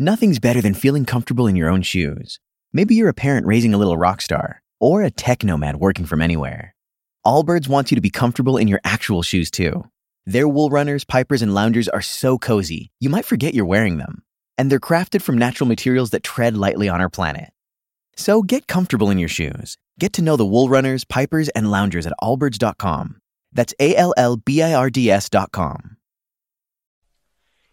Nothing's better than feeling comfortable in your own shoes. Maybe you're a parent raising a little rock star, or a tech nomad working from anywhere. Allbirds wants you to be comfortable in your actual shoes too. Their wool runners, pipers, and loungers are so cozy, you might forget you're wearing them. And they're crafted from natural materials that tread lightly on our planet. So get comfortable in your shoes. Get to know the wool runners, pipers, and loungers at allbirds.com. That's A L L B I R D S.com.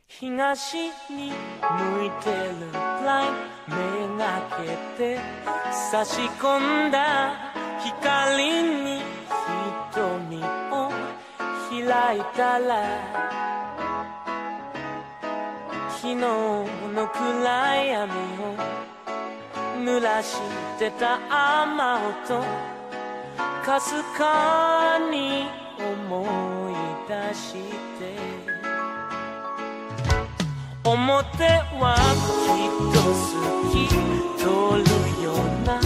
東に向いてるラインめがけて差し込んだ光に瞳を開いたら昨日の暗闇を濡らしてた雨音かすかに思い出して表はきっと好き通るような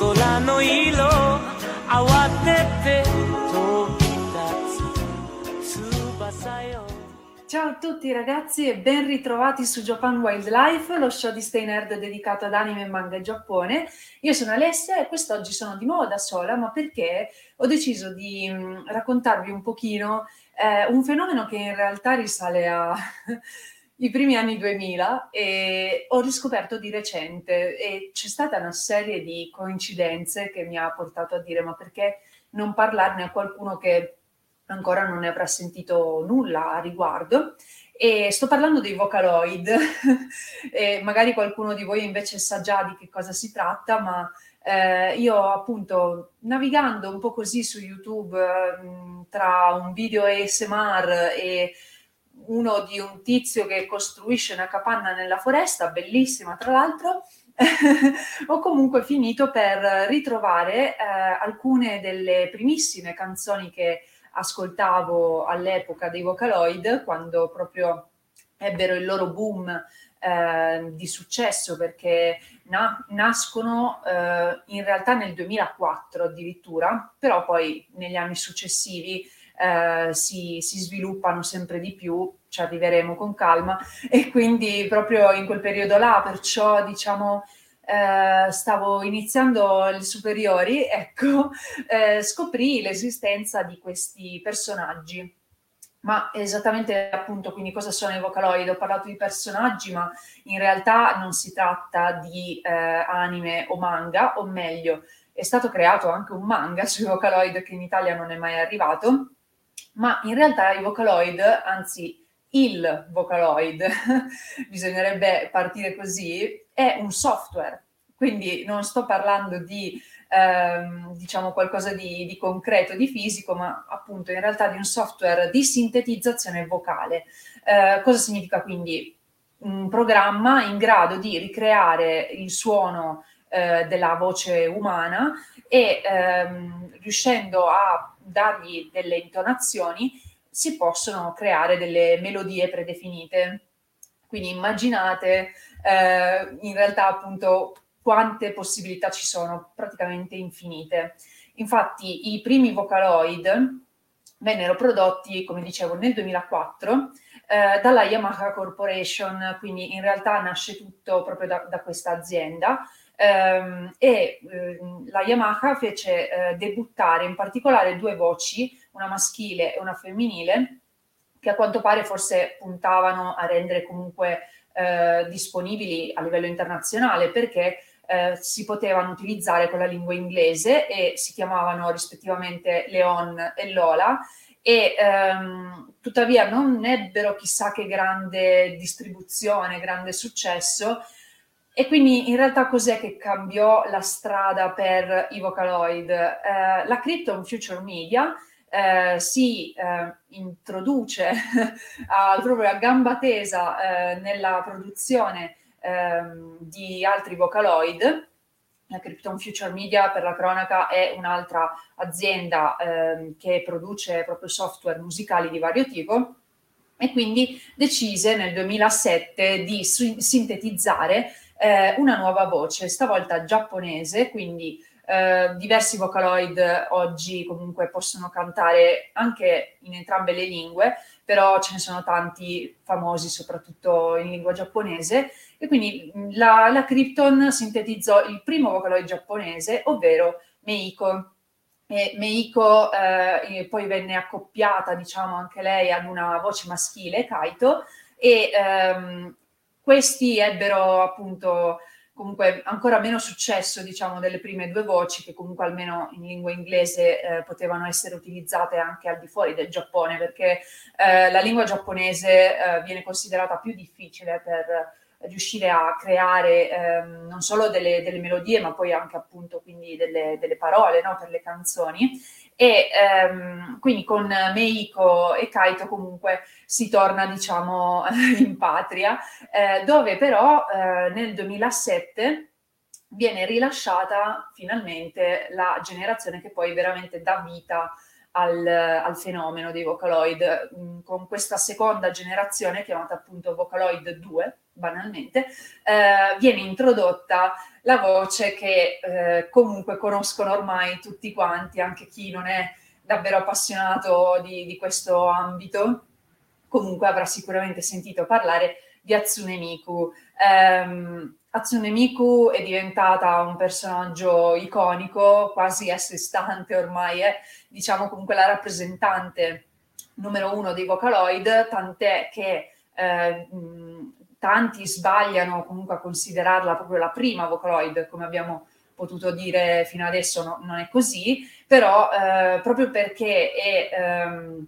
空の色慌てて飛び立つ翼よ Ciao a tutti ragazzi e ben ritrovati su Japan Wildlife, lo show di Stay Nerd dedicato ad anime, manga e Giappone. Io sono Alessia e quest'oggi sono di nuovo da sola, ma perché ho deciso di mh, raccontarvi un pochino eh, un fenomeno che in realtà risale ai primi anni 2000 e ho riscoperto di recente e c'è stata una serie di coincidenze che mi ha portato a dire ma perché non parlarne a qualcuno che ancora non ne avrà sentito nulla a riguardo. E sto parlando dei Vocaloid, e magari qualcuno di voi invece sa già di che cosa si tratta, ma eh, io appunto navigando un po' così su YouTube eh, tra un video ASMR e uno di un tizio che costruisce una capanna nella foresta, bellissima tra l'altro, ho comunque finito per ritrovare eh, alcune delle primissime canzoni che ascoltavo all'epoca dei Vocaloid, quando proprio ebbero il loro boom eh, di successo, perché na- nascono eh, in realtà nel 2004 addirittura, però poi negli anni successivi eh, si, si, sviluppano sempre di più, ci arriveremo con calma, e quindi proprio in quel periodo là, perciò diciamo eh, stavo iniziando le superiori, ecco, eh, scoprì l'esistenza di questi personaggi. Ma esattamente appunto, quindi cosa sono i Vocaloid? Ho parlato di personaggi, ma in realtà non si tratta di eh, anime o manga, o meglio, è stato creato anche un manga sui Vocaloid che in Italia non è mai arrivato, ma in realtà i Vocaloid, anzi il Vocaloid, bisognerebbe partire così, è un software. Quindi non sto parlando di ehm, diciamo qualcosa di, di, concreto, di fisico, ma appunto in realtà di un software di sintetizzazione vocale. Eh, cosa significa quindi? Un programma in grado di ricreare il suono eh, della voce umana e ehm, riuscendo a dargli delle intonazioni si possono creare delle melodie predefinite. Quindi immaginate eh, in realtà appunto quante possibilità ci sono, praticamente infinite. Infatti i primi Vocaloid vennero prodotti, come dicevo, nel 2004 eh, dalla Yamaha Corporation, quindi in realtà nasce tutto proprio da, da questa azienda. Um, e um, la Yamaha fece uh, debuttare in particolare due voci, una maschile e una femminile, che a quanto pare forse puntavano a rendere comunque uh, disponibili a livello internazionale perché uh, si potevano utilizzare con la lingua inglese e si chiamavano rispettivamente Leon e Lola e um, tuttavia non ebbero chissà che grande distribuzione, grande successo e quindi in realtà cos'è che cambiò la strada per i Vocaloid? Eh, la Krypton Future Media eh, si eh, introduce a, proprio a gamba tesa eh, nella produzione ehm, di altri Vocaloid. La Krypton Future Media, per la cronaca, è un'altra azienda ehm, che produce proprio software musicali di vario tipo e quindi decise nel 2007 di sintetizzare eh, una nuova voce, stavolta giapponese, quindi eh, diversi Vocaloid oggi comunque possono cantare anche in entrambe le lingue, però ce ne sono tanti famosi, soprattutto in lingua giapponese, e quindi la, la Krypton sintetizzò il primo Vocaloid giapponese, ovvero Meiko. E Meiko eh, poi venne accoppiata, diciamo, anche lei ad una voce maschile, Kaito, e ehm, questi ebbero appunto comunque ancora meno successo, diciamo, delle prime due voci che comunque almeno in lingua inglese eh, potevano essere utilizzate anche al di fuori del Giappone, perché eh, la lingua giapponese eh, viene considerata più difficile per riuscire a creare ehm, non solo delle, delle, melodie, ma poi anche appunto quindi delle, delle parole no, per le canzoni. E ehm, quindi con Meiko e Kaito comunque si torna diciamo in patria, eh, dove però eh, nel 2007 viene rilasciata finalmente la generazione che poi veramente dà vita al, al, fenomeno dei Vocaloid, mm, con questa seconda generazione chiamata appunto Vocaloid 2, banalmente, eh, viene introdotta la voce che eh, comunque conoscono ormai tutti quanti, anche chi non è davvero appassionato di, di questo ambito, comunque avrà sicuramente sentito parlare di Hatsune Miku. Um, Hatsune Miku è diventata un personaggio iconico, quasi a sé stante ormai, è diciamo comunque la rappresentante numero uno dei Vocaloid, tant'è che eh, tanti sbagliano comunque a considerarla proprio la prima Vocaloid, come abbiamo potuto dire fino adesso no, non è così, però eh, proprio perché è ehm,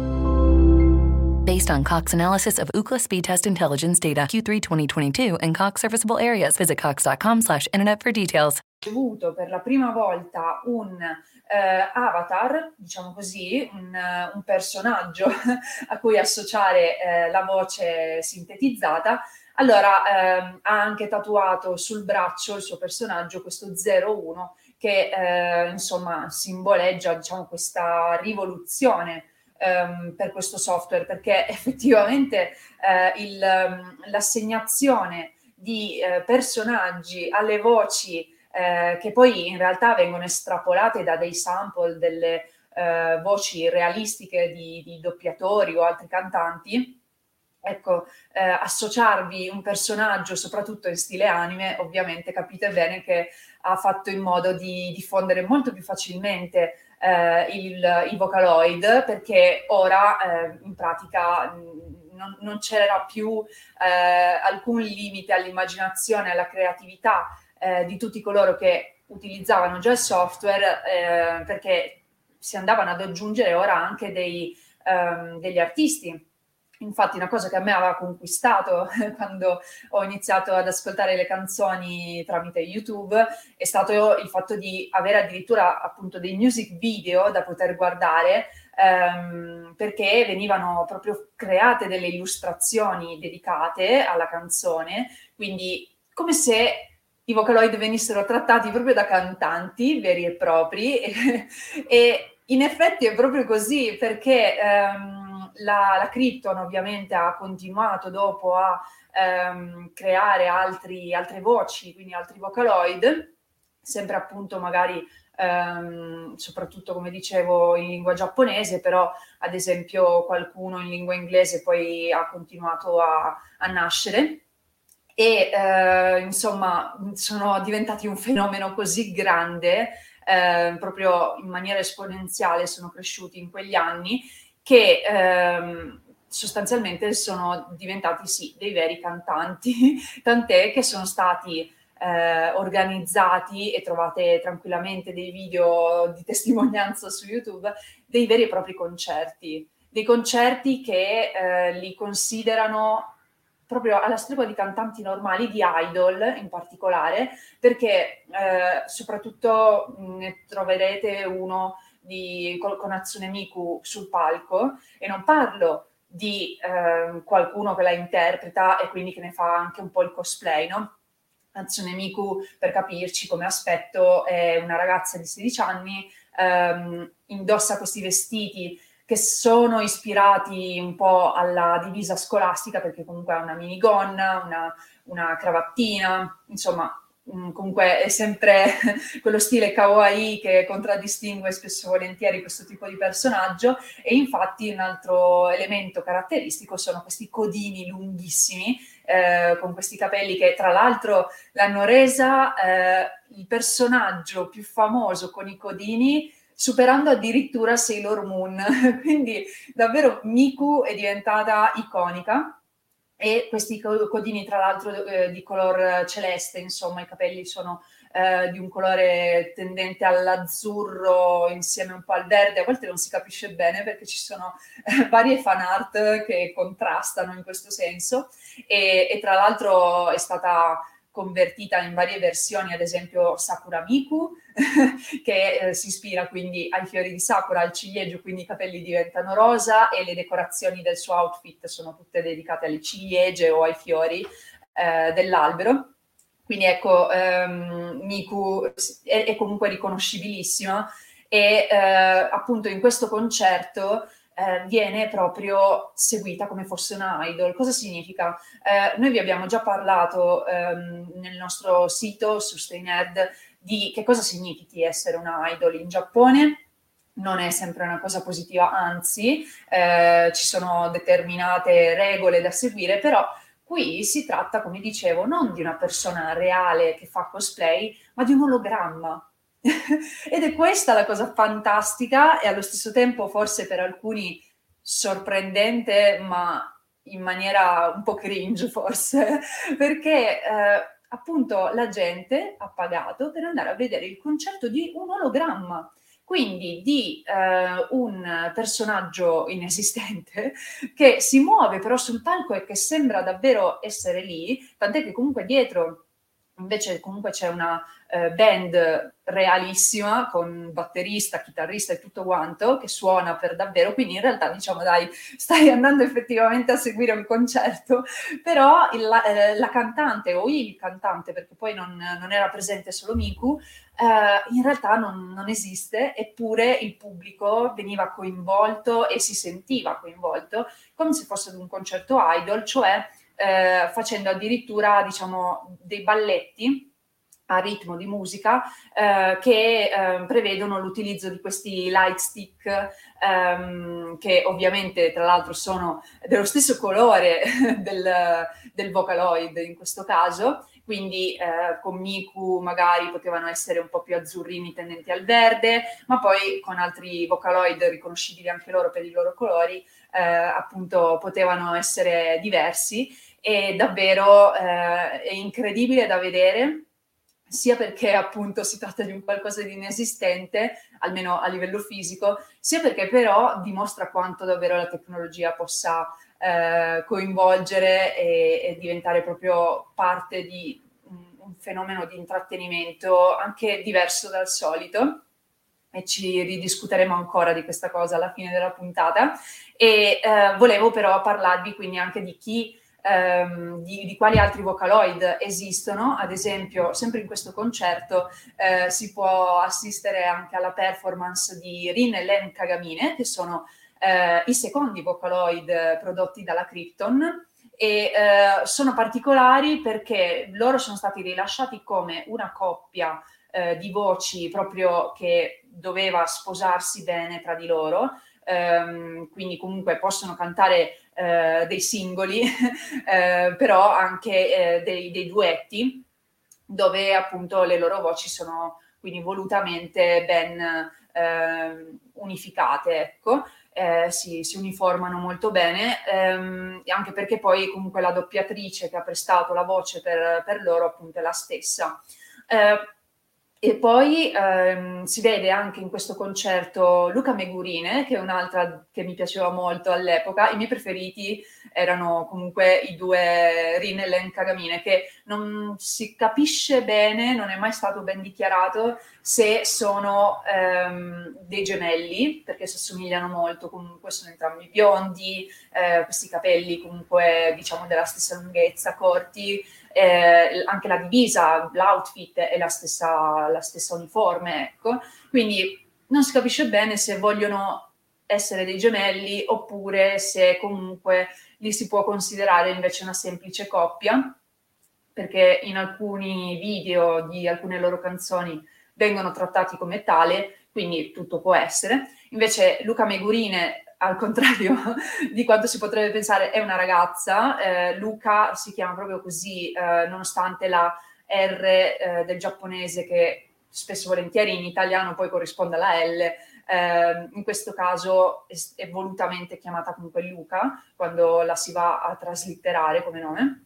Based on Cox analysis of Ookla speed test intelligence data Q3 2022 and Cox serviceable areas, visit cox.com/internet for details. avuto per la prima volta un eh, avatar, diciamo così, un, un personaggio a cui associare eh, la voce sintetizzata allora, ehm, ha anche tatuato sul braccio il suo personaggio questo 01 che eh, insomma simboleggia diciamo, questa rivoluzione ehm, per questo software perché effettivamente eh, il, ehm, l'assegnazione di eh, personaggi alle voci eh, che poi in realtà vengono estrapolate da dei sample delle eh, voci realistiche di, di doppiatori o altri cantanti ecco, eh, associarvi un personaggio, soprattutto in stile anime, ovviamente capite bene che ha fatto in modo di diffondere molto più facilmente eh, il, il, Vocaloid, perché ora eh, in pratica mm, non, non c'era più eh, alcun limite all'immaginazione, alla creatività eh, di tutti coloro che utilizzavano già il software, eh, perché si andavano ad aggiungere ora anche dei, ehm, degli artisti Infatti una cosa che a me aveva conquistato quando ho iniziato ad ascoltare le canzoni tramite YouTube è stato il fatto di avere addirittura appunto dei music video da poter guardare ehm, perché venivano proprio create delle illustrazioni dedicate alla canzone, quindi come se i Vocaloid venissero trattati proprio da cantanti veri e propri. E, in effetti è proprio così perché... Ehm, la, la Krypton ovviamente ha continuato dopo a ehm, creare altri, altre voci, quindi altri vocaloid, sempre appunto magari ehm, soprattutto come dicevo in lingua giapponese, però ad esempio qualcuno in lingua inglese poi ha continuato a, a nascere. E eh, insomma sono diventati un fenomeno così grande, eh, proprio in maniera esponenziale sono cresciuti in quegli anni che ehm, sostanzialmente sono diventati sì dei veri cantanti, tant'è che sono stati eh, organizzati e trovate tranquillamente dei video di testimonianza su YouTube, dei veri e propri concerti, dei concerti che eh, li considerano proprio alla stregua di cantanti normali, di idol in particolare, perché eh, soprattutto ne troverete uno di, con Hatsune Miku sul palco e non parlo di eh, qualcuno che la interpreta e quindi che ne fa anche un po' il cosplay, no? Hatsune Miku, per capirci come aspetto, è una ragazza di 16 anni, ehm, indossa questi vestiti che sono ispirati un po' alla divisa scolastica, perché comunque ha una minigonna, una, una cravattina, insomma, Mm, comunque è sempre quello stile kawaii che contraddistingue spesso e volentieri questo tipo di personaggio e infatti un altro elemento caratteristico sono questi codini lunghissimi eh, con questi capelli che tra l'altro l'hanno resa eh, il personaggio più famoso con i codini superando addirittura Sailor Moon. Quindi davvero Miku è diventata iconica e questi codini tra l'altro eh, di color celeste, insomma i capelli sono eh, di un colore tendente all'azzurro insieme un po' al verde, a volte non si capisce bene perché ci sono eh, varie fan art che contrastano in questo senso. E, e tra l'altro è stata convertita in varie versioni, ad esempio Sakura Miku, che eh, si ispira quindi ai fiori di Sakura, al ciliegio, quindi i capelli diventano rosa e le decorazioni del suo outfit sono tutte dedicate alle ciliegie o ai fiori eh, dell'albero. Quindi ecco, ehm, Miku è, è, comunque riconoscibilissima e eh, appunto in questo concerto eh, viene proprio seguita come fosse una idol. Cosa significa? Eh, noi vi abbiamo già parlato ehm, nel nostro sito su StayNerd di che cosa significhi essere una idol in Giappone. Non è sempre una cosa positiva, anzi eh, ci sono determinate regole da seguire, però qui si tratta, come dicevo, non di una persona reale che fa cosplay, ma di un ologramma, Ed è questa la cosa fantastica e allo stesso tempo forse per alcuni sorprendente, ma in maniera un po' cringe forse, perché eh, appunto la gente ha pagato per andare a vedere il concerto di un ologramma, quindi di eh, un personaggio inesistente che si muove però sul palco e che sembra davvero essere lì, tant'è che comunque dietro invece comunque c'è una eh, band realissima con batterista, chitarrista e tutto quanto che suona per davvero, quindi in realtà diciamo dai, stai andando effettivamente a seguire un concerto, però il, eh, la, cantante o il cantante, perché poi non, non era presente solo Miku, eh, in realtà non, non esiste, eppure il pubblico veniva coinvolto e si sentiva coinvolto come se fosse ad un concerto idol, cioè eh, facendo addirittura diciamo, dei balletti a ritmo di musica eh, che eh, prevedono l'utilizzo di questi light stick ehm, che ovviamente tra l'altro sono dello stesso colore del, del Vocaloid in questo caso. Quindi eh, con Miku magari potevano essere un po' più azzurrini tendenti al verde, ma poi con altri Vocaloid riconoscibili anche loro per i loro colori, eh, appunto potevano essere diversi. E davvero eh, è incredibile da vedere sia perché appunto si tratta di un qualcosa di inesistente, almeno a livello fisico, sia perché però dimostra quanto davvero la tecnologia possa eh, coinvolgere e, e, diventare proprio parte di un, fenomeno di intrattenimento anche diverso dal solito. E ci ridiscuteremo ancora di questa cosa alla fine della puntata. E eh, volevo però parlarvi quindi anche di chi ehm, di, di, quali altri Vocaloid esistono, ad esempio sempre in questo concerto eh, si può assistere anche alla performance di Rin e Len Kagamine, che sono eh, i secondi Vocaloid prodotti dalla Krypton. E eh, sono particolari perché loro sono stati rilasciati come una coppia eh, di voci proprio che doveva sposarsi bene tra di loro, ehm, quindi comunque possono cantare eh, dei singoli, eh, però anche eh, dei, dei, duetti, dove appunto le loro voci sono quindi volutamente ben ehm, unificate, ecco. Eh, si, si, uniformano molto bene, ehm, anche perché poi comunque la doppiatrice che ha prestato la voce per, per loro appunto è la stessa. Eh, e poi ehm, si vede anche in questo concerto Luca Megurine, che è un'altra che mi piaceva molto all'epoca. I miei preferiti erano comunque i due Rin e Len Kagamine, che non si capisce bene, non è mai stato ben dichiarato se sono ehm, dei gemelli, perché si assomigliano molto, comunque sono entrambi biondi, eh, questi capelli comunque diciamo della stessa lunghezza, corti, eh, anche la divisa, l'outfit è la stessa, la stessa uniforme, ecco. Quindi non si capisce bene se vogliono essere dei gemelli oppure se comunque li si può considerare invece una semplice coppia, perché in alcuni video di alcune loro canzoni vengono trattati come tale, quindi tutto può essere. Invece Luca Megurine, al contrario di quanto si potrebbe pensare, è una ragazza. Eh, Luca si chiama proprio così, eh, nonostante la R eh, del giapponese che spesso e volentieri in italiano poi corrisponde alla L, eh, in questo caso è, è, volutamente chiamata comunque Luca quando la si va a traslitterare come nome.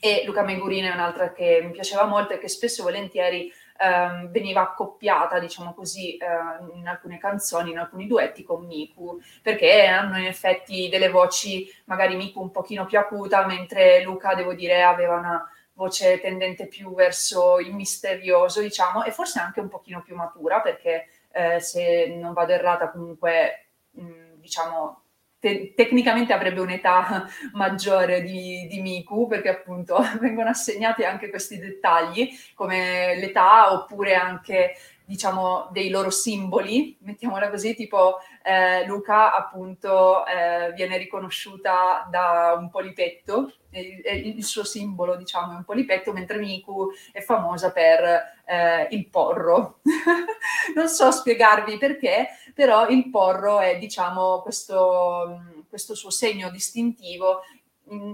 E Luca Megurina è un'altra che mi piaceva molto e che spesso e volentieri ehm, veniva accoppiata, diciamo così, eh, in alcune canzoni, in alcuni duetti con Miku, perché hanno in effetti delle voci, magari Miku un pochino più acuta, mentre Luca, devo dire, aveva una voce tendente più verso il misterioso, diciamo, e forse anche un pochino più matura, perché eh, se non vado errata comunque, mh, diciamo, te- tecnicamente avrebbe un'età maggiore di, di, Miku, perché appunto vengono assegnati anche questi dettagli, come l'età oppure anche diciamo dei loro simboli, mettiamola così, tipo eh, Luca appunto eh, viene riconosciuta da un polipetto, il, il, suo simbolo diciamo è un polipetto, mentre Miku è famosa per eh, il porro. non so spiegarvi perché, però il porro è diciamo questo, questo suo segno distintivo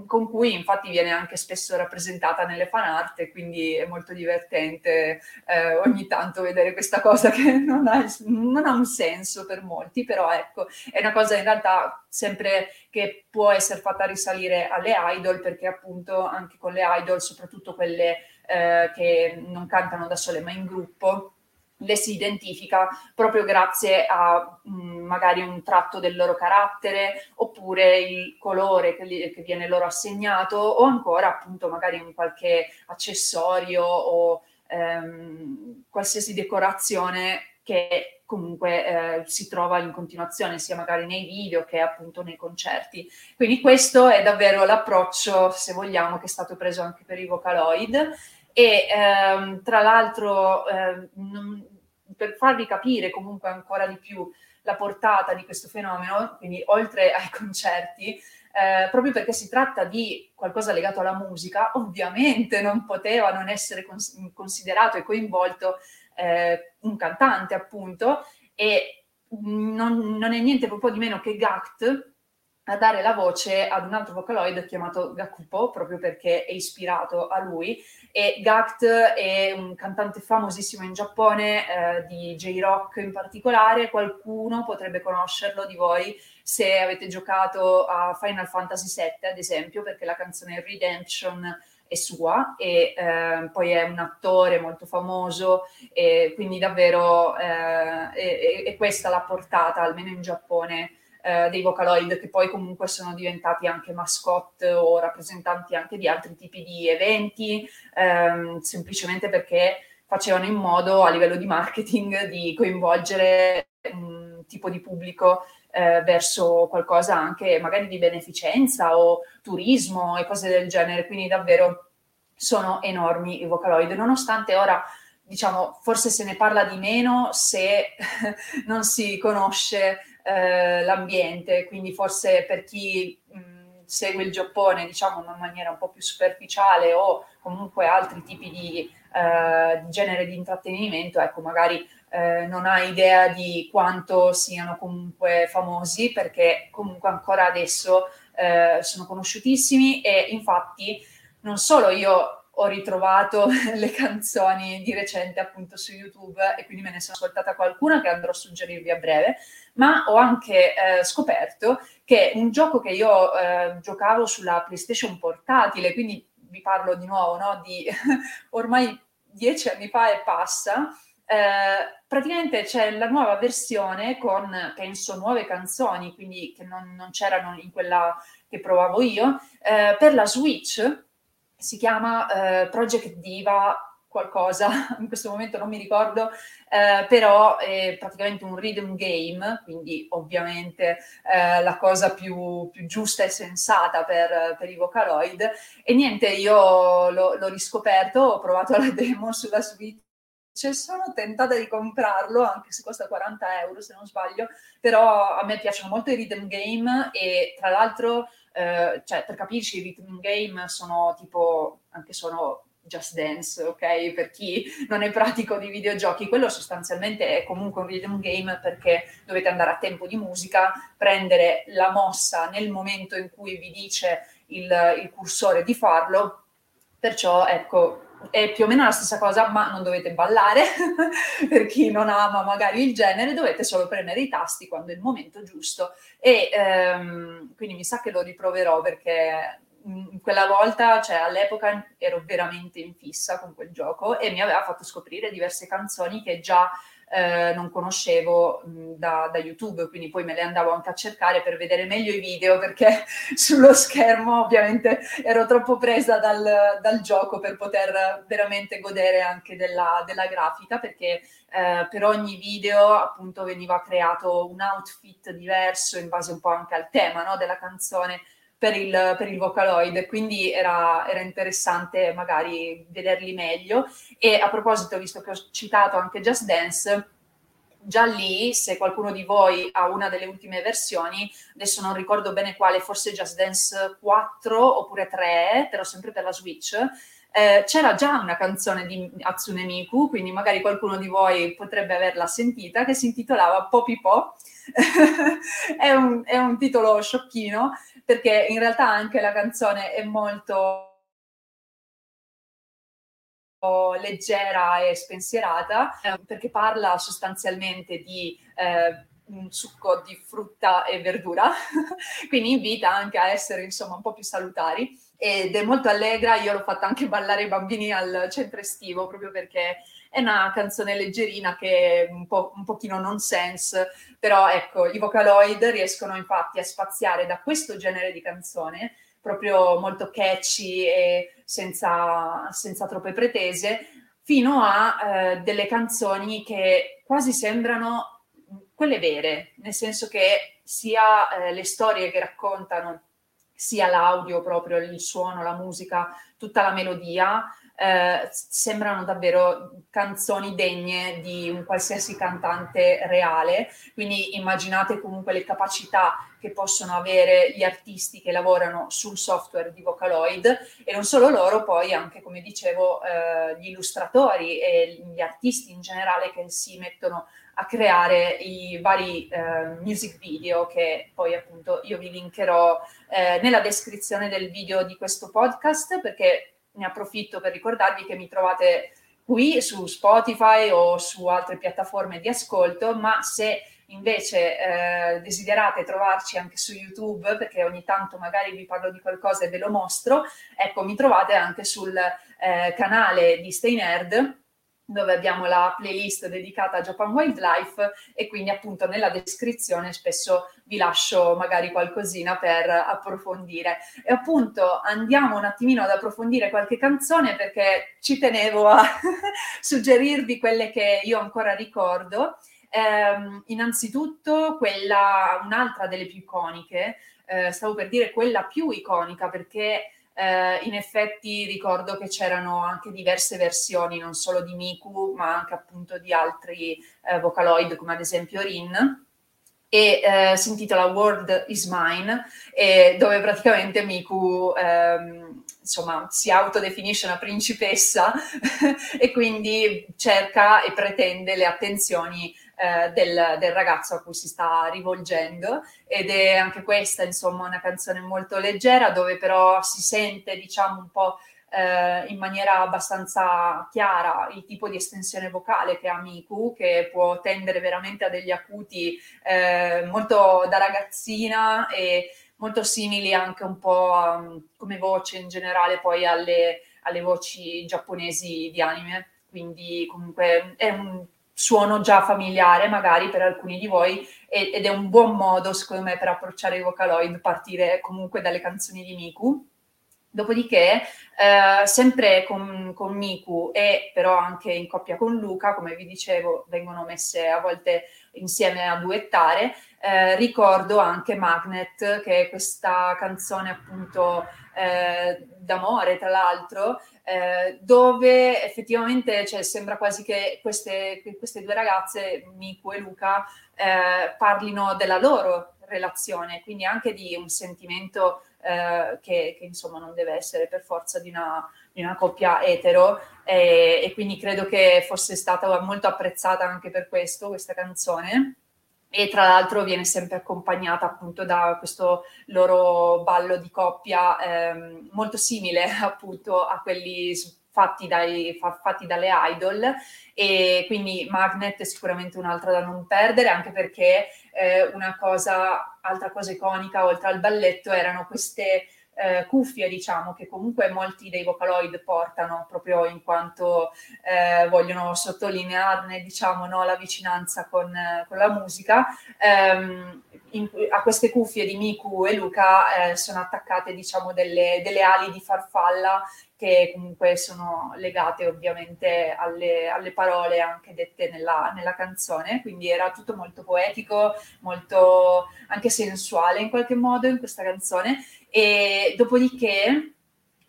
con cui infatti viene anche spesso rappresentata nelle fan art, quindi è molto divertente eh, ogni tanto vedere questa cosa che non ha, non ha, un senso per molti, però ecco, è una cosa in realtà sempre che può essere fatta risalire alle idol, perché appunto anche con le idol, soprattutto quelle eh, che non cantano da sole ma in gruppo, le si identifica proprio grazie a mh, mm, magari un tratto del loro carattere oppure il colore che, li, che, viene loro assegnato o ancora appunto magari un qualche accessorio o ehm, qualsiasi decorazione che comunque eh, si trova in continuazione sia magari nei video che appunto nei concerti. Quindi questo è davvero l'approccio, se vogliamo, che è stato preso anche per i Vocaloid e ehm, tra l'altro ehm, non, per farvi capire comunque ancora di più la portata di questo fenomeno, quindi oltre ai concerti, eh, proprio perché si tratta di qualcosa legato alla musica, ovviamente non poteva non essere cons- considerato e coinvolto eh, un cantante appunto e non, non, è niente proprio di meno che Gact, a dare la voce ad un altro vocaloid chiamato Gakupo, proprio perché è ispirato a lui. E Gact è un cantante famosissimo in Giappone, eh, di J-Rock in particolare. Qualcuno potrebbe conoscerlo di voi se avete giocato a Final Fantasy VII, ad esempio, perché la canzone Redemption è sua e eh, poi è un attore molto famoso e quindi davvero eh, è, è, questa la portata, almeno in Giappone, eh, dei Vocaloid che poi comunque sono diventati anche mascotte o rappresentanti anche di altri tipi di eventi, ehm, semplicemente perché facevano in modo a livello di marketing di coinvolgere un tipo di pubblico eh, verso qualcosa anche magari di beneficenza o turismo e cose del genere, quindi davvero sono enormi i Vocaloid, nonostante ora diciamo forse se ne parla di meno se non si conosce eh, l'ambiente, quindi forse per chi mh, segue il Giappone, diciamo in maniera un po' più superficiale o comunque altri tipi di, eh, di genere di intrattenimento, ecco, magari eh, non ha idea di quanto siano comunque famosi, perché comunque ancora adesso eh, sono conosciutissimi e infatti non solo io ho ritrovato le canzoni di recente appunto su YouTube e quindi me ne sono ascoltata qualcuna che andrò a suggerirvi a breve, ma ho anche eh, scoperto che un gioco che io eh, giocavo sulla PlayStation portatile, quindi vi parlo di nuovo no, di ormai dieci anni fa e passa, eh, praticamente c'è la nuova versione con, penso, nuove canzoni, quindi che non, non c'erano in quella che provavo io, eh, per la Switch si chiama eh, Project Diva qualcosa, in questo momento non mi ricordo, eh, però è praticamente un rhythm game, quindi ovviamente eh, la cosa più, più, giusta e sensata per, per, i Vocaloid. E niente, io l'ho, l'ho riscoperto, ho provato la demo sulla Switch sono tentata di comprarlo, anche se costa 40 euro se non sbaglio, però a me piacciono molto i rhythm game e tra l'altro, eh, cioè per capirci, i rhythm game sono tipo, anche sono Just Dance, ok? Per chi non è pratico di videogiochi, quello sostanzialmente è comunque un rhythm game perché dovete andare a tempo di musica, prendere la mossa nel momento in cui vi dice il, il cursore di farlo. Perciò, ecco, è più o meno la stessa cosa, ma non dovete ballare per chi non ama magari il genere, dovete solo premere i tasti quando è il momento giusto. E ehm, quindi mi sa che lo riproverò perché quella volta, cioè all'epoca ero veramente in fissa con quel gioco e mi aveva fatto scoprire diverse canzoni che già eh, non conoscevo da, da, YouTube, quindi poi me le andavo anche a cercare per vedere meglio i video perché sullo schermo ovviamente ero troppo presa dal, dal gioco per poter veramente godere anche della, della grafica perché eh, per ogni video appunto veniva creato un outfit diverso in base un po' anche al tema no, della canzone per il, per il Vocaloid, quindi era, era, interessante magari vederli meglio. E a proposito, visto che ho citato anche Just Dance, già lì, se qualcuno di voi ha una delle ultime versioni, adesso non ricordo bene quale, forse Just Dance 4 oppure 3, però sempre per la Switch, eh, c'era già una canzone di Hatsune Miku, quindi magari qualcuno di voi potrebbe averla sentita, che si intitolava Poppy Po. è, un, è un titolo sciocchino, perché in realtà anche la canzone è molto leggera e spensierata eh, perché parla sostanzialmente di eh, un succo di frutta e verdura quindi invita anche a essere insomma un po' più salutari ed è molto allegra. Io l'ho fatta anche ballare i bambini al centro estivo proprio perché è una canzone leggerina che è un, po', un pochino nonsense, però ecco, i Vocaloid riescono infatti a spaziare da questo genere di canzone, proprio molto catchy e senza, senza troppe pretese, fino a eh, delle canzoni che quasi sembrano quelle vere, nel senso che sia eh, le storie che raccontano, sia l'audio proprio, il suono, la musica, tutta la melodia, eh, sembrano davvero canzoni degne di un qualsiasi cantante reale, quindi immaginate comunque le capacità che possono avere gli artisti che lavorano sul software di Vocaloid e non solo loro, poi anche come dicevo eh, gli illustratori e gli artisti in generale che si mettono a creare i vari eh, music video che poi appunto io vi linkerò eh, nella descrizione del video di questo podcast perché ne approfitto per ricordarvi che mi trovate qui su Spotify o su altre piattaforme di ascolto, ma se invece eh, desiderate trovarci anche su YouTube, perché ogni tanto magari vi parlo di qualcosa e ve lo mostro, ecco, mi trovate anche sul eh, canale di Stay Nerd dove abbiamo la playlist dedicata a Japan Wildlife e quindi appunto nella descrizione spesso vi lascio magari qualcosina per approfondire. E appunto andiamo un attimino ad approfondire qualche canzone perché ci tenevo a suggerirvi quelle che io ancora ricordo. Eh, innanzitutto quella, un'altra delle più iconiche, eh, stavo per dire quella più iconica perché eh, in effetti ricordo che c'erano anche diverse versioni, non solo di Miku, ma anche appunto di altri eh, Vocaloid, come ad esempio Rin. E eh, si intitola World is Mine, dove praticamente Miku ehm, insomma, si autodefinisce una principessa e quindi cerca e pretende le attenzioni eh, del, del, ragazzo a cui si sta rivolgendo. Ed è anche questa insomma una canzone molto leggera dove però si sente diciamo un po' eh, in maniera abbastanza chiara il tipo di estensione vocale che ha Miku che può tendere veramente a degli acuti eh, molto da ragazzina e molto simili anche un po' um, come voce in generale poi alle, alle voci giapponesi di anime. Quindi comunque è un suono già familiare magari per alcuni di voi ed è un buon modo secondo me per approcciare i Vocaloid partire comunque dalle canzoni di Miku Dopodiché, eh, sempre con, con, Miku e però anche in coppia con Luca, come vi dicevo, vengono messe a volte insieme a duettare. Eh, ricordo anche Magnet, che è questa canzone appunto eh, d'amore, tra l'altro, eh, dove effettivamente cioè, sembra quasi che queste, queste, due ragazze, Miku e Luca, eh, parlino della loro relazione, quindi anche di un sentimento eh, che, che, insomma non deve essere per forza di una, di una coppia etero. E, quindi credo che fosse stata molto apprezzata anche per questo questa canzone e tra l'altro viene sempre accompagnata appunto da questo loro ballo di coppia ehm, molto simile appunto a quelli fatti, dai, fatti dalle idol. E quindi Magnet è sicuramente un'altra da non perdere anche perché eh, una cosa, altra cosa iconica oltre al balletto erano queste eh, cuffie, diciamo, che comunque molti dei Vocaloid portano proprio in quanto eh, vogliono sottolinearne, diciamo, no, la vicinanza con, con la musica. Um, in, a queste cuffie di Miku e Luca eh, sono attaccate, diciamo, delle, delle ali di farfalla che comunque sono legate ovviamente alle, alle parole anche dette nella, nella, canzone, quindi era tutto molto poetico, molto anche sensuale in qualche modo in questa canzone e dopodiché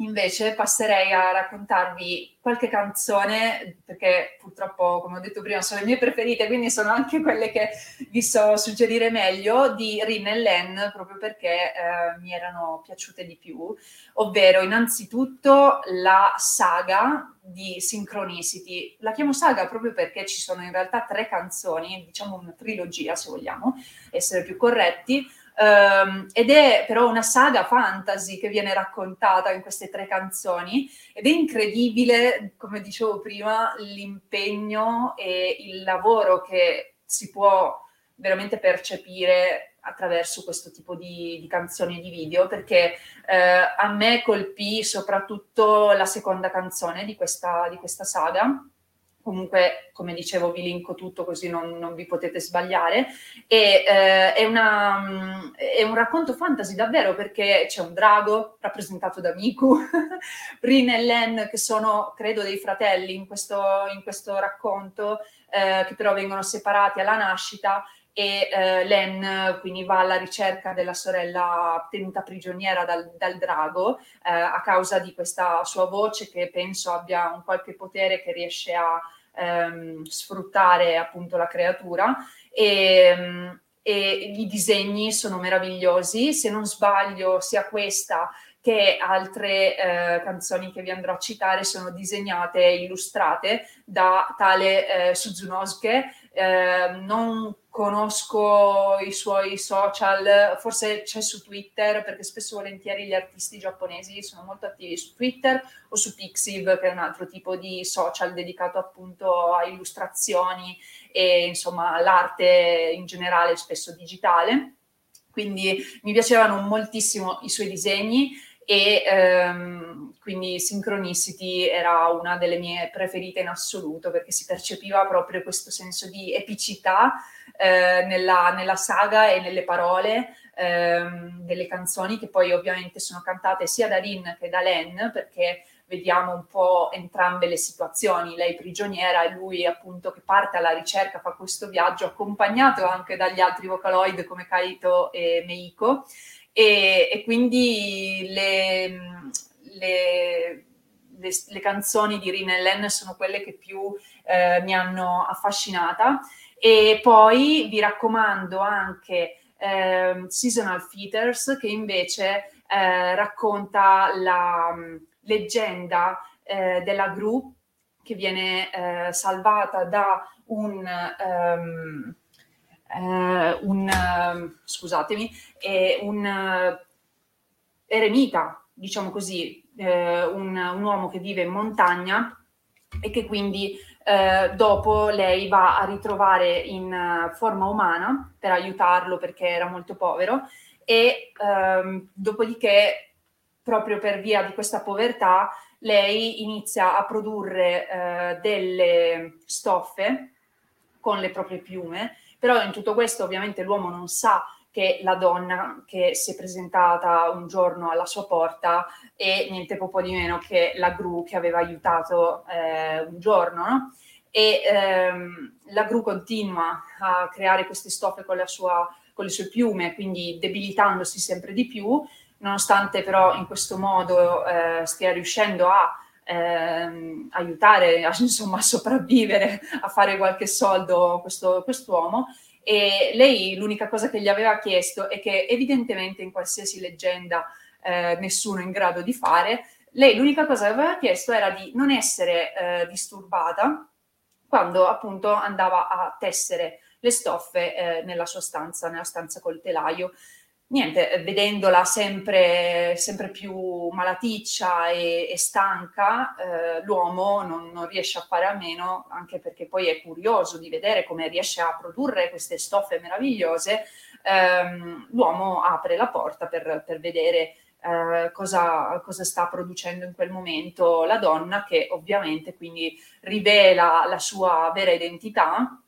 Invece passerei a raccontarvi qualche canzone, perché purtroppo, come ho detto prima, sono le mie preferite, quindi sono anche quelle che vi so suggerire meglio, di Rin e Len, proprio perché eh, mi erano piaciute di più, ovvero innanzitutto la saga di Synchronicity. La chiamo saga proprio perché ci sono in realtà tre canzoni, diciamo una trilogia se vogliamo essere più corretti, Um, ed è però una saga fantasy che viene raccontata in queste tre canzoni ed è incredibile, come dicevo prima, l'impegno e il lavoro che si può veramente percepire attraverso questo tipo di, di canzoni e di video, perché eh, a me colpì soprattutto la seconda canzone di questa, di questa saga, comunque come dicevo vi linko tutto così non, non vi potete sbagliare. E eh, è, una, è, un racconto fantasy davvero perché c'è un drago rappresentato da Miku Rin e Len che sono credo dei fratelli in questo, in questo racconto eh, che però vengono separati alla nascita. E eh, Len quindi va alla ricerca della sorella tenuta prigioniera dal, dal drago eh, a causa di questa sua voce che penso abbia un qualche potere che riesce a ehm, sfruttare appunto la creatura e, ehm, e i disegni sono meravigliosi, se non sbaglio sia questa che altre eh, canzoni che vi andrò a citare sono disegnate e illustrate da tale eh, Suzunosuke. Eh, non conosco i suoi social, forse c'è su Twitter, perché spesso e volentieri gli artisti giapponesi sono molto attivi su Twitter o su Pixiv, che è un altro tipo di social dedicato appunto a illustrazioni e insomma l'arte in generale, spesso digitale. Quindi mi piacevano moltissimo i suoi disegni e ehm, quindi Synchronicity era una delle mie preferite in assoluto perché si percepiva proprio questo senso di epicità eh, nella, nella, saga e nelle parole ehm, delle canzoni che poi ovviamente sono cantate sia da Rin che da Len perché vediamo un po' entrambe le situazioni, lei prigioniera e lui appunto che parte alla ricerca, fa questo viaggio accompagnato anche dagli altri vocaloid come Kaito e Meiko e, e quindi le, le, le, le, canzoni di Rina e Len sono quelle che più eh, mi hanno affascinata. E poi vi raccomando anche eh, Seasonal Feeders che invece eh, racconta la um, leggenda eh, della gru che viene eh, salvata da un um, eh, un, uh, scusatemi, è un eremita, diciamo così, eh, un, un, uomo che vive in montagna e che quindi eh, dopo lei va a ritrovare in uh, forma umana per aiutarlo perché era molto povero e ehm, dopodiché proprio per via di questa povertà lei inizia a produrre eh, delle stoffe con le proprie piume però in tutto questo ovviamente l'uomo non sa che la donna che si è presentata un giorno alla sua porta è niente po' di meno che la gru che aveva aiutato eh, un giorno, no? E ehm, la gru continua a creare queste stoffe con, sua, con le sue piume, quindi debilitandosi sempre di più, nonostante però in questo modo eh, stia riuscendo a ehm, aiutare a, insomma, a sopravvivere, a fare qualche soldo questo quest'uomo. E lei l'unica cosa che gli aveva chiesto è che evidentemente in qualsiasi leggenda eh, nessuno è in grado di fare, lei l'unica cosa che aveva chiesto era di non essere eh, disturbata quando appunto andava a tessere le stoffe eh, nella sua stanza, nella stanza col telaio niente, vedendola sempre, sempre più malaticcia e, e stanca, eh, l'uomo non, non, riesce a fare a meno, anche perché poi è curioso di vedere come riesce a produrre queste stoffe meravigliose, ehm, l'uomo apre la porta per, per vedere eh, cosa, cosa, sta producendo in quel momento la donna, che ovviamente quindi rivela la sua vera identità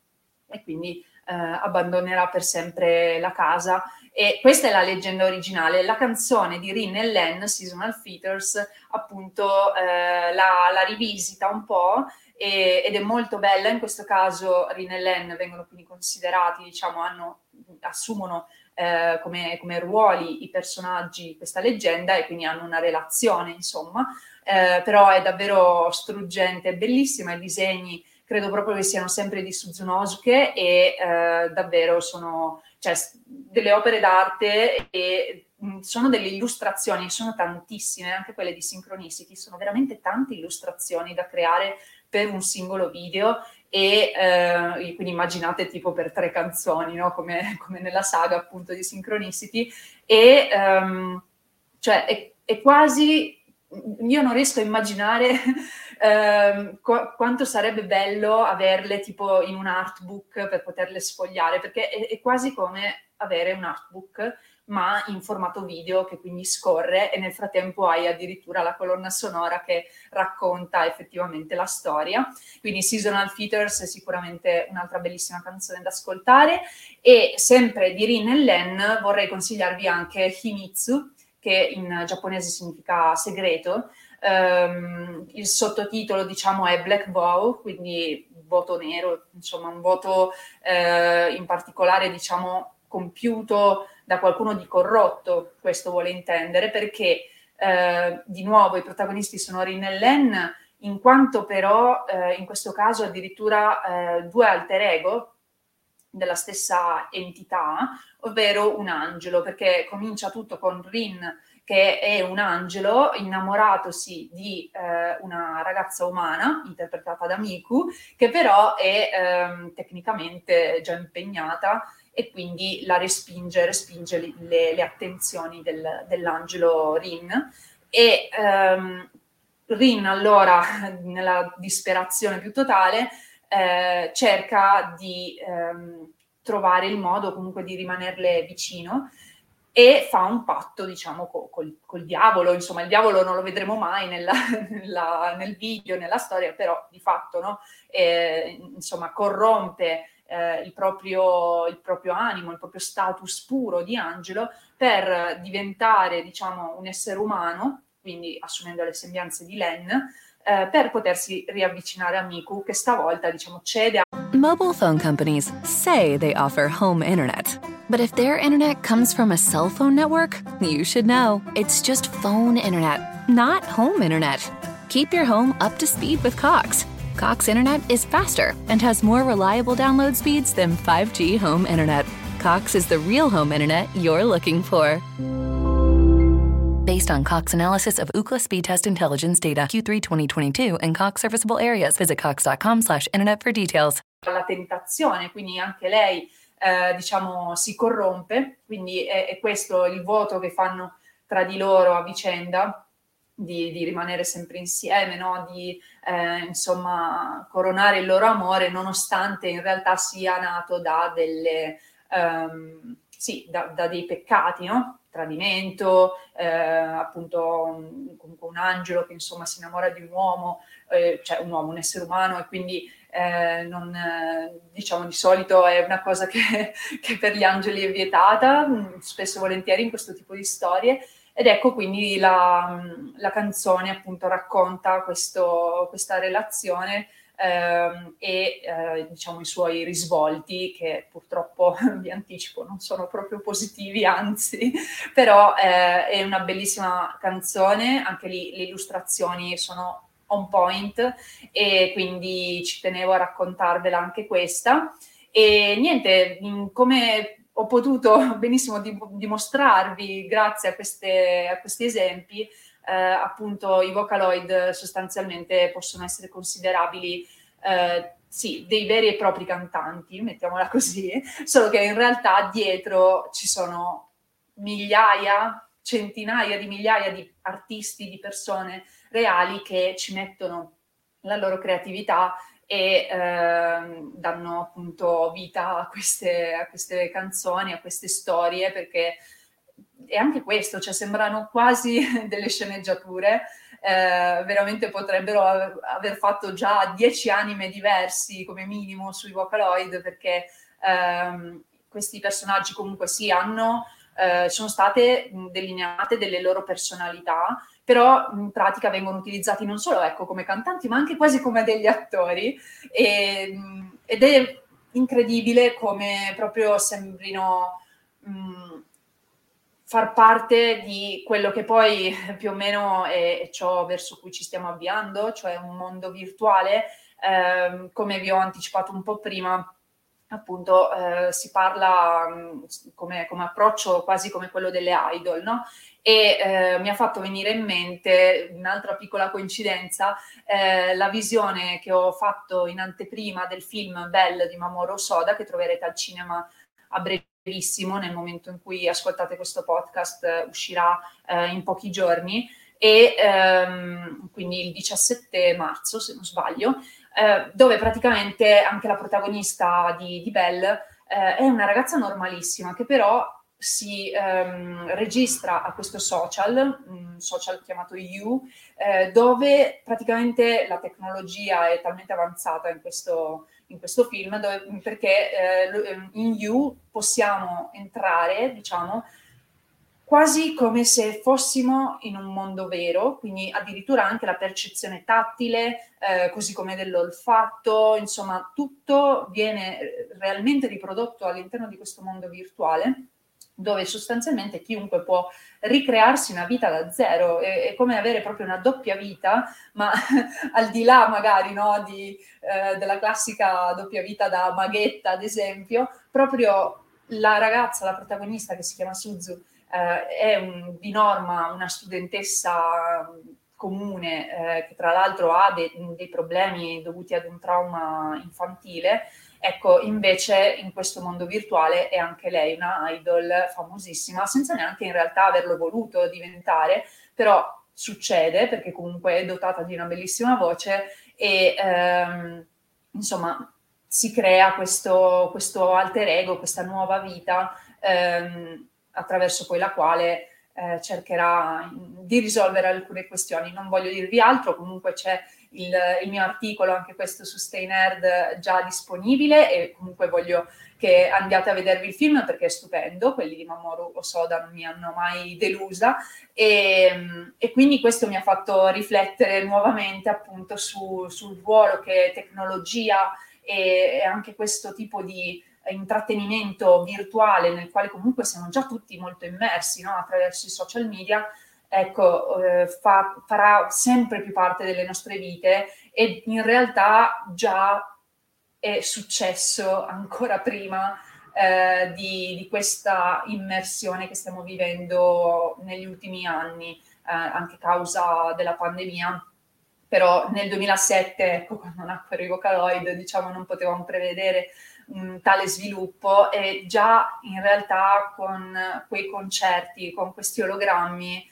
e quindi eh, abbandonerà per sempre la casa e questa è la leggenda originale. La canzone di Rin e Len, Seasonal Features, appunto eh, la, la, rivisita un po' e, ed è molto bella. In questo caso Rin e Len vengono quindi considerati, diciamo, hanno, assumono eh, come, come, ruoli i personaggi di questa leggenda e quindi hanno una relazione, insomma. Eh, però è davvero struggente, è bellissima, i disegni credo proprio che siano sempre di Suzunosuke e eh, davvero sono cioè, delle opere d'arte e sono delle illustrazioni, sono tantissime, anche quelle di Synchronicity, sono veramente tante illustrazioni da creare per un singolo video e eh, quindi immaginate tipo per tre canzoni, no? come, come, nella saga appunto di Synchronicity e um, cioè è, è quasi io non riesco a immaginare eh, qu- quanto sarebbe bello averle tipo in un artbook per poterle sfogliare, perché è, è, quasi come avere un artbook, ma in formato video che quindi scorre e nel frattempo hai addirittura la colonna sonora che racconta effettivamente la storia. Quindi Seasonal Features è sicuramente un'altra bellissima canzone da ascoltare e sempre di Rin e Len vorrei consigliarvi anche Himitsu, che in giapponese significa segreto. Um, il sottotitolo, diciamo, è Black Vow, quindi voto nero, insomma, un voto eh, in particolare, diciamo, compiuto da qualcuno di corrotto, questo vuole intendere, perché eh, di nuovo i protagonisti sono Rin e Len, in quanto però eh, in questo caso addirittura eh, due alter ego della stessa entità, ovvero un angelo, perché comincia tutto con Rin che è un angelo innamoratosi di eh, una ragazza umana, interpretata da Miku, che però è ehm, tecnicamente già impegnata e quindi la respinge, respinge le, le attenzioni del, dell'angelo Rin. E ehm, Rin allora, nella disperazione più totale, eh, cerca di ehm, trovare il modo comunque di rimanerle vicino e fa un patto, diciamo, col, col, col, diavolo. Insomma, il diavolo non lo vedremo mai nella, nella, nel video, nella storia, però di fatto, no? eh, insomma, corrompe eh, il, proprio, il, proprio, animo, il proprio status puro di angelo per diventare, diciamo, un essere umano, quindi assumendo le sembianze di Len, eh, per potersi riavvicinare a Miku, che stavolta, diciamo, cede a... Mobile phone companies say they offer home internet. But if their internet comes from a cell phone network, you should know. It's just phone internet, not home internet. Keep your home up to speed with Cox. Cox internet is faster and has more reliable download speeds than 5G home internet. Cox is the real home internet you're looking for. Based on Cox analysis of Ookla speed test intelligence data Q3 2022 and Cox serviceable areas, visit cox.com/internet for details. La tentazione, quindi anche lei eh, diciamo si corrompe, quindi è, è, questo il voto che fanno tra di loro a vicenda. Di, di rimanere sempre insieme, no? di eh, insomma coronare il loro amore, nonostante in realtà sia nato da delle um, sì, da, da, dei peccati, no? tradimento, eh, appunto un, un, angelo che insomma si innamora di un uomo, eh, cioè un uomo, un essere umano e quindi eh, non, eh, diciamo di solito è una cosa che, che, per gli angeli è vietata, mm, spesso e volentieri in questo tipo di storie. Ed ecco quindi la, la canzone appunto racconta questo, questa relazione ehm, e eh, diciamo i suoi risvolti che purtroppo vi anticipo non sono proprio positivi, anzi, però eh, è una bellissima canzone, anche lì le illustrazioni sono on point e quindi ci tenevo a raccontarvela anche questa. E niente, come ho potuto benissimo dimostrarvi grazie a, queste, a questi esempi, eh, appunto i Vocaloid sostanzialmente possono essere considerabili eh, sì, dei veri e propri cantanti, mettiamola così, solo che in realtà dietro ci sono migliaia, centinaia di migliaia di artisti, di persone reali che ci mettono la loro creatività e eh, danno appunto vita a queste, a queste canzoni, a queste storie, perché è anche questo, cioè sembrano quasi delle sceneggiature, eh, veramente potrebbero aver fatto già dieci anime diversi come minimo sui Vocaloid, perché ehm, questi personaggi comunque sì hanno, eh, sono state delineate delle loro personalità, però in pratica vengono utilizzati non solo ecco, come cantanti, ma anche quasi come degli attori. E, ed è incredibile come proprio sembrino mh, far parte di quello che poi più o meno è ciò verso cui ci stiamo avviando, cioè un mondo virtuale. Eh, come vi ho anticipato un po' prima, appunto eh, si parla mh, come, come, approccio quasi come quello delle idol, no? e eh, mi ha fatto venire in mente un'altra piccola coincidenza, eh, la visione che ho fatto in anteprima del film Belle di Mamoru Soda che troverete al cinema a brevissimo nel momento in cui ascoltate questo podcast eh, uscirà eh, in pochi giorni. E ehm, quindi il 17 marzo se non sbaglio eh, dove praticamente anche la protagonista di, di Belle eh, è una ragazza normalissima che però si ehm, registra a questo social, un social chiamato You, eh, dove praticamente la tecnologia è talmente avanzata in questo, in questo film, dove, perché eh, in You possiamo entrare, diciamo, quasi come se fossimo in un mondo vero, quindi addirittura anche la percezione tattile, eh, così come dell'olfatto, insomma tutto viene realmente riprodotto all'interno di questo mondo virtuale dove sostanzialmente chiunque può ricrearsi una vita da zero, è, è come avere proprio una doppia vita, ma al di là magari no, di, eh, della classica doppia vita da maghetta, ad esempio, proprio la ragazza, la protagonista che si chiama Suzu, eh, è un, di norma una studentessa comune eh, che tra l'altro ha de, dei problemi dovuti ad un trauma infantile, Ecco, invece in questo mondo virtuale è anche lei una idol famosissima, senza neanche in realtà averlo voluto diventare, però succede perché comunque è dotata di una bellissima voce e ehm, insomma si crea questo, questo, alter ego, questa nuova vita ehm, attraverso poi la quale eh, cercherà di risolvere alcune questioni. Non voglio dirvi altro, comunque c'è il, il, mio articolo, anche questo su Stay Nerd, già disponibile e comunque voglio che andiate a vedervi il film perché è stupendo, quelli di Mamoru Osoda non mi hanno mai delusa e, e quindi questo mi ha fatto riflettere nuovamente appunto su, sul ruolo che tecnologia e, e anche questo tipo di intrattenimento virtuale nel quale comunque siamo già tutti molto immersi no? attraverso i social media ecco, eh, fa, farà sempre più parte delle nostre vite e in realtà già è successo ancora prima eh, di, di, questa immersione che stiamo vivendo negli ultimi anni, eh, anche causa della pandemia. Però nel 2007, ecco, quando nacquero i Vocaloid, diciamo, non potevamo prevedere un tale sviluppo e già in realtà con quei concerti, con questi ologrammi,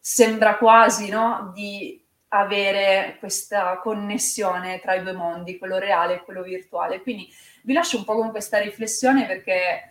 sembra quasi no, di avere questa connessione tra i due mondi, quello reale e quello virtuale. Quindi vi lascio un po' con questa riflessione perché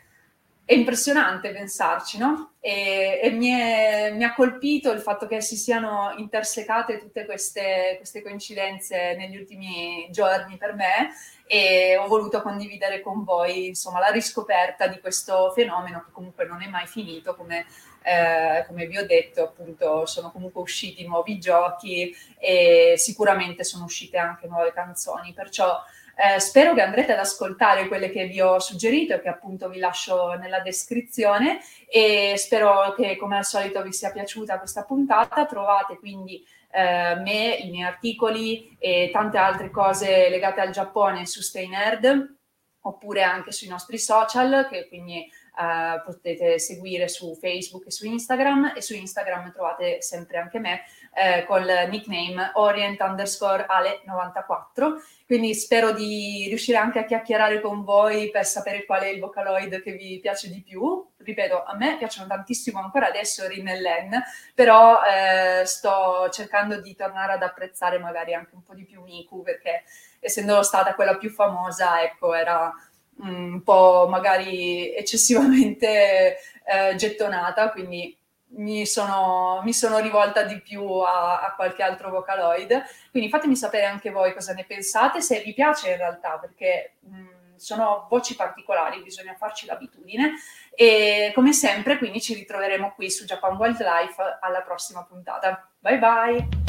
è impressionante pensarci, no? E, e mi, è, mi, ha colpito il fatto che si siano intersecate tutte queste, queste coincidenze negli ultimi giorni per me e ho voluto condividere con voi insomma, la riscoperta di questo fenomeno che comunque non è mai finito, come, eh, come vi ho detto, appunto sono comunque usciti nuovi giochi e sicuramente sono uscite anche nuove canzoni, perciò eh, spero che andrete ad ascoltare quelle che vi ho suggerito e che appunto vi lascio nella descrizione e spero che come al solito vi sia piaciuta questa puntata. Trovate quindi eh, me, i miei articoli e tante altre cose legate al Giappone su Stay Nerd oppure anche sui nostri social che quindi eh, potete seguire su Facebook e su Instagram e su Instagram trovate sempre anche me eh, col nickname orient underscore ale 94 quindi spero di riuscire anche a chiacchierare con voi per sapere qual è il Vocaloid che vi piace di più. Ripeto a me piacciono tantissimo ancora adesso Rin e Len però eh, sto cercando di tornare ad apprezzare magari anche un po' di più Miku perché essendo stata quella più famosa ecco era un po' magari eccessivamente eh, gettonata, quindi mi sono, mi sono, rivolta di più a, a, qualche altro Vocaloid. Quindi fatemi sapere anche voi cosa ne pensate, se vi piace in realtà, perché mh, sono voci particolari, bisogna farci l'abitudine. E come sempre, quindi ci ritroveremo qui su Japan Wildlife alla prossima puntata. Bye bye!